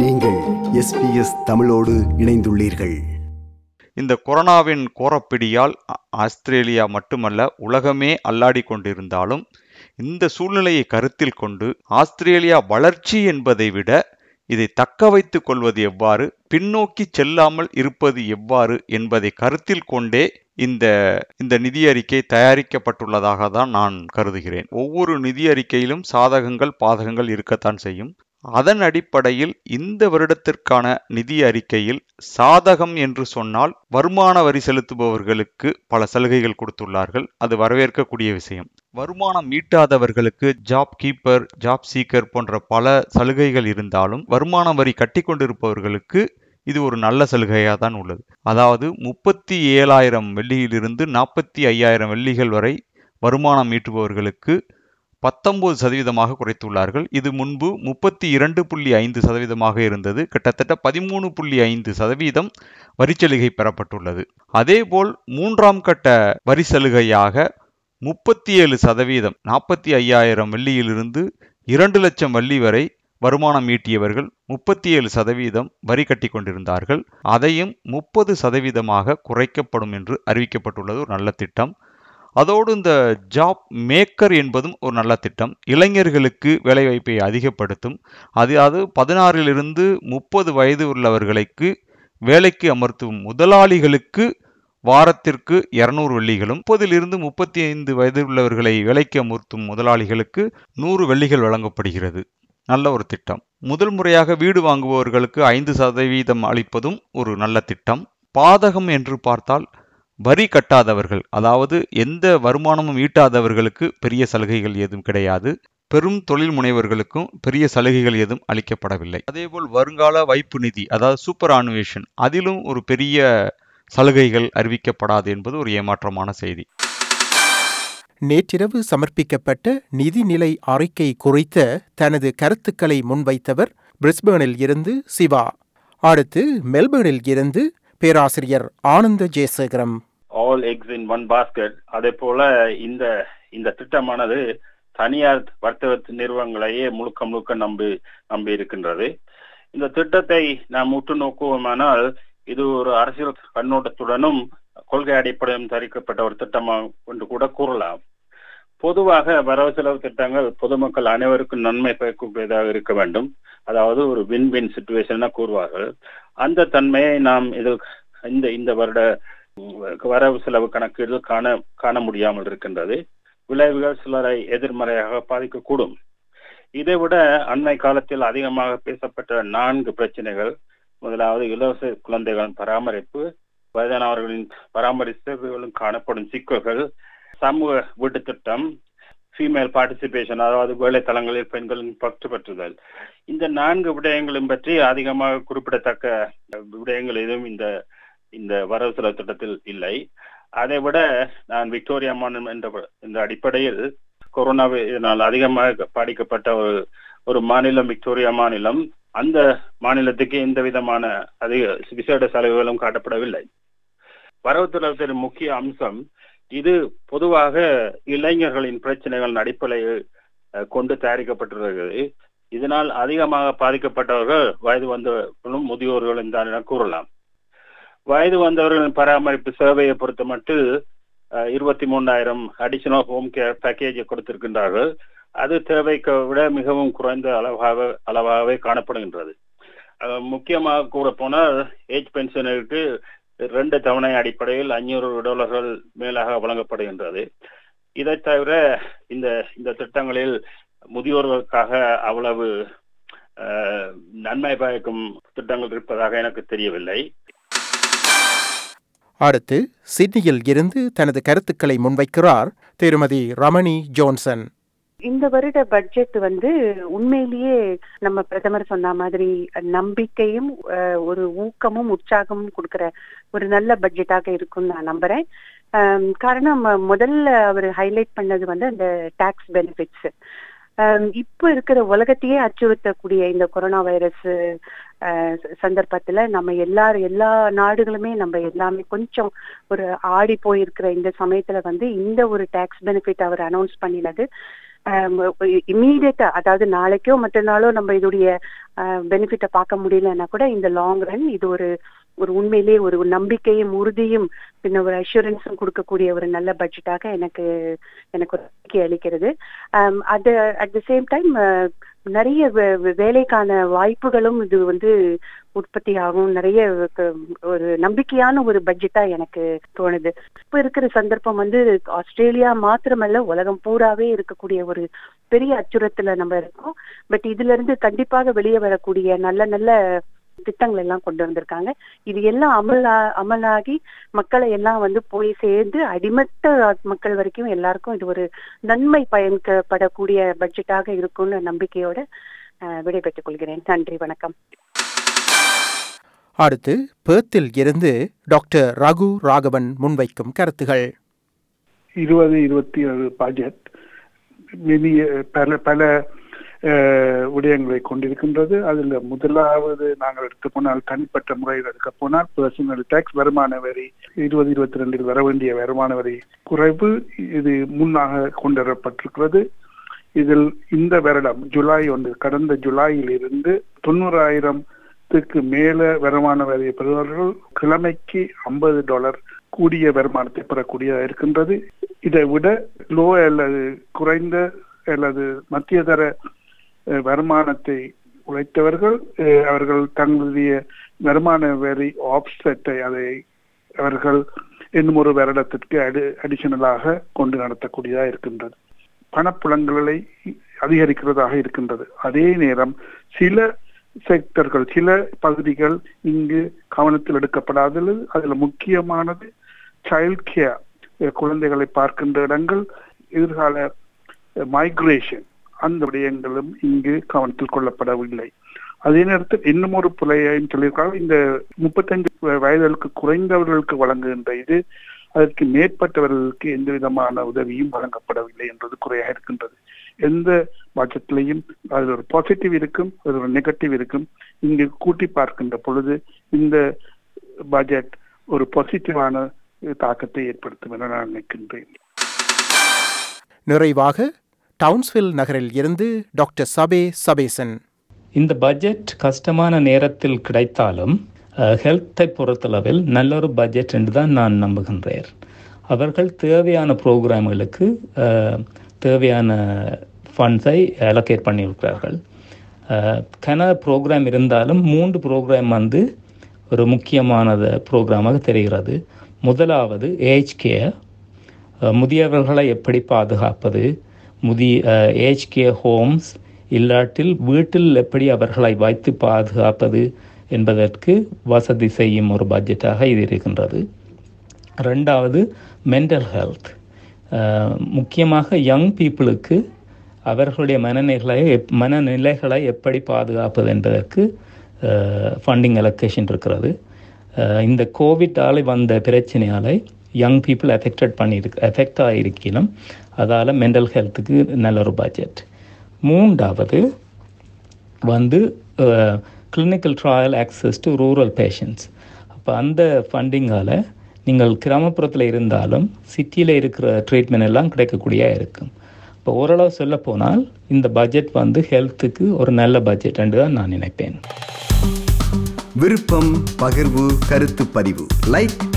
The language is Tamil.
நீங்கள் எஸ்பிஎஸ் தமிழோடு இணைந்துள்ளீர்கள். இந்த கொரோனாவின் கோரப்பிடியால் ஆஸ்திரேலியா மட்டுமல்ல உலகமே அல்லாடி கொண்டிருந்தாலும் இந்த சூழ்நிலையை கருத்தில் கொண்டு ஆஸ்திரேலியா வளர்ச்சி என்பதை விட இதை தக்க வைத்துக் கொள்வது எவ்வாறு பின்னோக்கி செல்லாமல் இருப்பது எவ்வாறு என்பதை கருத்தில் கொண்டே இந்த இந்த நிதி அறிக்கை தயாரிக்கப்பட்டுள்ளதாக தான் நான் கருதுகிறேன். ஒவ்வொரு நிதி அறிக்கையிலும் சாதகங்கள் பாதகங்கள் இருக்கத்தான் செய்யும். அதன் அடிப்படையில் இந்த வருடத்திற்கான நிதி அறிக்கையில் சாதகம் என்று சொன்னால் வருமான வரி செலுத்துபவர்களுக்கு பல சலுகைகள் கொடுத்துள்ளார்கள். அது வரவேற்கக்கூடிய விஷயம். வருமானம் ஈட்டாதவர்களுக்கு ஜாப் கீப்பர் ஜாப் சீக்கர் போன்ற பல சலுகைகள் இருந்தாலும் வருமான வரி கட்டி கொண்டிருப்பவர்களுக்கு இது ஒரு நல்ல சலுகையாக தான் உள்ளது. அதாவது முப்பத்தி ஏழாயிரம் வெள்ளியிலிருந்து நாற்பத்தி ஐயாயிரம் வெள்ளிகள் வரை வருமானம் ஈட்டுபவர்களுக்கு பத்தொன்பது சதவீதமாக குறைத்துள்ளார்கள். இது முன்பு முப்பத்தி இரண்டு புள்ளி ஐந்து சதவீதமாக இருந்தது. கிட்டத்தட்ட பதிமூணு புள்ளி ஐந்து சதவீதம் வரிச்சலுகை பெறப்பட்டுள்ளது. அதேபோல் மூன்றாம் கட்ட வரி சலுகையாக முப்பத்தி ஏழு சதவீதம் நாற்பத்தி ஐயாயிரம் வெள்ளியிலிருந்து இரண்டு லட்சம் வள்ளி வரை வருமானம் ஈட்டியவர்கள் முப்பத்தி ஏழு சதவீதம் வரி கட்டி கொண்டிருந்தார்கள் அதையும் முப்பது சதவீதமாக குறைக்கப்படும் என்று அறிவிக்கப்பட்டுள்ளது. ஒரு நல்ல திட்டம். அதோடு இந்த ஜாப் மேக்கர் என்பதும் ஒரு நல்ல திட்டம். இளைஞர்களுக்கு வேலைவாய்ப்பை அதிகப்படுத்தும். அது அது பதினாறிலிருந்து முப்பது வயது உள்ளவர்களுக்கு வேலைக்கு அமர்த்தும். முதலாளிகளுக்கு வாரத்திற்கு இருநூறு வெள்ளிகளும் முப்பதிலிருந்து முப்பத்தி ஐந்து வயது உள்ளவர்களை வேலைக்கு அமர்த்தும் முதலாளிகளுக்கு நூறு வெள்ளிகள் வழங்கப்படுகிறது. நல்ல ஒரு திட்டம். முதல் முறையாக வீடு வாங்குபவர்களுக்கு ஐந்து சதவீதம் அளிப்பதும் ஒரு நல்ல திட்டம். பாதகம் என்று பார்த்தால் வரி கட்டாதவர்கள் அதாவது எந்த வருமானமும் ஈட்டாதவர்களுக்கு பெரிய சலுகைகள் ஏதும் கிடையாது. பெரும் தொழில் முனைவர்களுக்கும் பெரிய சலுகைகள் ஏதும் அளிக்கப்படவில்லை. அதேபோல் வருங்கால வைப்பு நிதி அதாவது சூப்பர் ஆனுவேஷன் அதிலும் ஒரு பெரிய சலுகைகள் அறிவிக்கப்படாது என்பது ஒரு ஏமாற்றமான செய்தி. நேற்றிரவு சமர்ப்பிக்கப்பட்ட நிதிநிலை அறிக்கை குறித்த தனது கருத்துக்களை முன்வைத்தவர் பிரிஸ்பேனில் இருந்து சிவா. அடுத்து மெல்பர்னில் இருந்து பேராசிரியர் Ananda Jayasekaram. All eggs in one basket அதே போல இந்த இந்த திட்டமானது தனியார் வர்த்தக நிறுவனங்களையே முழுக்க முழுக்க நம்பி நம்பி இருக்கின்றது. இந்த திட்டத்தை நாம் உற்று நோக்குவோமானால் இது ஒரு அரசியல் கண்ணோட்டத்துடனும் கொள்கை அடிப்படையும் தரிக்கப்பட்ட ஒரு திட்டமாக என்று கூட கூறலாம். பொதுவாக வரவு செலவு திட்டங்கள் பொதுமக்கள் அனைவருக்கும் நன்மை பயக்கக்கூடியதாக இருக்க வேண்டும். அதாவது ஒரு வின் வின் சுச்சுவேஷன் கூறுவார்கள். அந்த தன்மையை நாம் இதில் இந்த இந்த வருட வரவு செலவு கணக்கீடு காண காண முடியாமல் இருக்கின்றது. விளைவுகள் சிலரை எதிர்மறையாக பாதிக்கக்கூடும். இதைவிட அண்மை காலத்தில் அதிகமாக பேசப்பட்ட நான்கு பிரச்சனைகள் முதலாவது இலவச குழந்தைகளின் பராமரிப்பு வயதானவர்களின் பராமரிப்பு காணப்படும் சிக்கல்கள் சமூக வீட்டு திட்டம் ஃபீமேல் பார்ட்டிசிபேஷன் அதாவது வேலைத்தளங்களில் பெண்களின் பற்று பெற்றுதல். இந்த நான்கு விடயங்களும் பற்றி அதிகமாக குறிப்பிடத்தக்க விடயங்கள் எதுவும் இந்த இந்த வரவு செலவு திட்டத்தில் இல்லை. அதை விட நான் விக்டோரியா மாநிலம் என்ற இந்த அடிப்படையில் கொரோனாவினால் அதிகமாக பாதிக்கப்பட்ட ஒரு ஒரு மாநிலம் விக்டோரியா மாநிலம். அந்த மாநிலத்துக்கு எந்த விதமான அதிக விசேட செலவுகளும் காட்டப்படவில்லை. வரவு செலவு முக்கிய அம்சம் இது பொதுவாக இளைஞர்களின் பிரச்சனைகளின் அடிப்படையில் கொண்டு தயாரிக்கப்பட்டிருக்கிறது. இதனால் அதிகமாக பாதிக்கப்பட்டவர்கள் வயது வந்தவர்களும் முதியோர்களும் தான் என கூறலாம். வயது வந்தவர்களின் பராமரிப்பு சேவையை பொறுத்த மட்டும் இருபத்தி மூணாயிரம் அடிஷனல் ஹோம் கேர் பேக்கேஜை கொடுத்திருக்கின்றார்கள். அது தேவைக்கு விட மிகவும் குறைந்த அளவாக அளவாகவே காணப்படுகின்றது. முக்கியமாக கூற போனால் ஏஜ் பென்ஷனுக்கு ரெண்டு தவணை அடிப்படையில் அஞ்சூறு டாலர்கள் மேலாக வழங்கப்படுகின்றது. இதை தவிர இந்த இந்த திட்டங்களில் முதியோர்களுக்காக அவ்வளவு நன்மை பயக்கும் திட்டங்கள் இருப்பதாக எனக்கு தெரியவில்லை. அடுத்து சிட்னியில் இருந்து தனது கருத்துக்களை முன்வைக்கிறார் திருமதி ரமணி ஜோன்சன். இந்த வருட பட்ஜெட் வந்து உண்மையிலேயே நம்ம பிரதமர் சொன்ன மாதிரி நம்பிக்கையும் ஒரு ஊக்கமும் உற்சாகமும் கொடுக்கிற ஒரு நல்ல பட்ஜெட்டாக இருக்கும்னு நான் நம்புறேன். காரணம் முதல்ல அவர் ஹைலைட் பண்ணது வந்து அந்த டாக்ஸ் பெனிஃபிட்ஸ் இப்போ இருக்கிற உலகத்தையே அச்சுறுத்தக்கூடிய இந்த கொரோனா வைரஸ் சந்தர்ப்பத்துல நம்ம எல்லாரும் எல்லா நாடுகளுமே நம்ம எல்லாமே கொஞ்சம் ஒரு ஆடி போயிருக்கிற இந்த சமயத்துல வந்து இந்த ஒரு டாக்ஸ் பெனிஃபிட் அவர் அனௌன்ஸ் பண்ணினது இம்மீடியட்டா அதாவது நாளைக்கோ மற்ற நாளோ நம்ம இதோடைய பெனிஃபிட்டை பார்க்க முடியலன்னா கூட இந்த லாங் ரன் இது ஒரு ஒரு உண்மையிலேயே ஒரு நம்பிக்கையும் உறுதியும் பின்ன ஒரு அஷூரன்ஸும் கொடுக்கக்கூடிய ஒரு நல்ல பட்ஜெட்டாக எனக்கு எனக்கு ஒரு நம்பிக்கை அளிக்கிறது. அது அட் த சேம் டைம் நிறைய வே- வேலைக்கான வாய்ப்புகளும் இது வந்து உற்பத்தி ஆகும். நிறைய ஒரு நம்பிக்கையான ஒரு பட்ஜெட்டா எனக்கு தோணுது. இப்ப இருக்கிற சந்தர்ப்பம் வந்து ஆஸ்திரேலியா மாத்திரமல்ல உலகம் பூராவே இருக்கக்கூடிய ஒரு பெரிய அச்சுறுத்தல நம்ம இருக்கோம். பட் இதுல இருந்து கண்டிப்பாக வெளியே வரக்கூடிய நல்ல நல்ல திட்டங்கள் எல்லாம் கொண்டு வந்திருக்காங்க. இது எல்லாம் அமலா அமலாகி மக்களை எல்லாம் வந்து போய் சேர்ந்து அடிமட்ட மக்கள் வரைக்கும் எல்லாருக்கும் இது ஒரு நன்மை பயன்படக்கூடிய பட்ஜெட்டாக இருக்கும்னு நம்பிக்கையோட அஹ், விடைபெற்றுக் கொள்கிறேன். நன்றி வணக்கம். அடுத்து பேர்த்தில் இருந்து டாக்டர் ரகு ராகவன் முன்வைக்கும் கருத்துகள். இருபது இருபத்தி ஏழு பட்ஜெட். வெளிய பல பல விடயங்களை கொண்டிருக்கின்றது. அதில் முதலாவது நாங்கள் எடுத்து போனால் தனிப்பட்ட முறையில் எடுக்க போனால் பர்சனல் டேக்ஸ் வருமான வரி இருபது இருபத்தி ரெண்டில் வர வேண்டிய வருமான வரி குறைவு இது முன்னாக கொண்டுவரப்பட்டிருக்கிறது இதில் இந்த வருடம் ஜூலை ஒன்று கடந்த ஜூலையில் இருந்து தொண்ணூறாயிரத்துக்கு மேல வருமான வரி பெறுபவர்கள் கிழமைக்கு ஐம்பது டாலர் கூடிய வருமானத்தை பெறக்கூடியதாக இருக்கின்றது. இதை விட லோ அல்லது குறைந்த அல்லது மத்திய தர வருமானத்தை உழைத்தவர்கள் அஹ், அவர்கள் தங்களுடைய வருமான வரி ஆப்செட்டை அதை அவர்கள் இன்னும் ஒரு வருடத்திற்கு அடி அடிஷனலாக கொண்டு நடத்தக்கூடியதாக இருக்கின்றது. பணப்புலங்களை அதிகரிக்கிறதாக இருக்கின்றது. அதே நேரம் சில செக்டர்கள் சில பகுதிகள் இங்கு கவனத்தில் எடுக்கப்படாதது அதில் முக்கியமானது சைல்ட் கேர் குழந்தைகளை பார்க்கின்ற இடங்கள் எதிர்கால மைக்ரேஷன் அந்த விடயங்களும் இங்கு கவனத்தில் கொள்ளப்படவில்லை. அதே நேரத்தில் இன்னும் ஒரு புலையையும் சொல்லியிருக்காங்க இந்த முப்பத்தஞ்சு வயதுகளுக்கு குறைந்தவர்களுக்கு வழங்குகின்ற இது அதற்கு மேற்பட்டவர்களுக்கு எந்த விதமான உதவியும் வழங்கப்படவில்லை என்பது குறையாக இருக்கின்றது. எந்த பட்ஜெட்லையும் அதில் ஒரு பாசிட்டிவ் இருக்கும் அதில் ஒரு நெகட்டிவ் இருக்கும். இங்கு கூட்டி பார்க்கின்ற பொழுது இந்த பட்ஜெட் ஒரு பாசிட்டிவான தாக்கத்தை ஏற்படுத்தும் என நான் நினைக்கின்றேன். நிறைவாக டவுன்ஸ்வில் நகரில் இருந்து டாக்டர் சபே சபேசன். இந்த பட்ஜெட் கஷ்டமான நேரத்தில் கிடைத்தாலும் ஹெல்த்தை பொறுத்தளவில் நல்லொரு பட்ஜெட் என்று தான் நான் நம்புகின்றேன். அவர்கள் தேவையான ப்ரோக்ராம்களுக்கு தேவையான ஃபண்ட்ஸை அலோகேட் பண்ணியிருக்கிறார்கள். கன ப்ரோக்ராம் இருந்தாலும் மூன்று ப்ரோக்ராம் வந்து ஒரு முக்கியமானது ப்ரோக்ராமாக தெரிகிறது. முதலாவது ஏஜ் கேர் முதியவர்களை எப்படி பாதுகாப்பது முதிய ஏஜ் கேர் ஹோம்ஸ் இல்லாட்டில் வீட்டில் எப்படி அவர்களை வைத்து பாதுகாப்பது என்பதற்கு வசதி செய்யும் ஒரு பட்ஜெட்டாக இது இருக்கின்றது. ரெண்டாவது மென்டல் ஹெல்த் முக்கியமாக யங் பீப்புளுக்கு அவர்களுடைய மனநிலைகளை மனநிலைகளை எப்படி பாதுகாப்பது என்பதற்கு ஃபண்டிங் அலோகேஷன் இருக்கிறது. இந்த கோவிட்டால் வந்த பிரச்சனையால் யங் பீப்புள் எஃபெக்டட் பண்ணியிருக்கு எஃபெக்ட் ஆகிருக்கணும் அதால் மென்டல் ஹெல்த்துக்கு நல்ல ஒரு பட்ஜெட் மூன்றாவது வந்து clinical trial access to rural patients அப்போ அந்த ஃபண்டிங்கால் நீங்கள் கிராமப்புறத்தில் இருந்தாலும் சிட்டியில் இருக்கிற ட்ரீட்மெண்ட் எல்லாம் கிடைக்கக்கூடிய இருக்கும். இப்போ ஓரளவு சொல்ல போனால் இந்த பட்ஜெட் வந்து ஹெல்த்துக்கு ஒரு நல்ல பட்ஜெட் என்று தான் நான் நினைப்பேன். விருப்பம் பகிர்வு கருத்து பதிவு. லைக்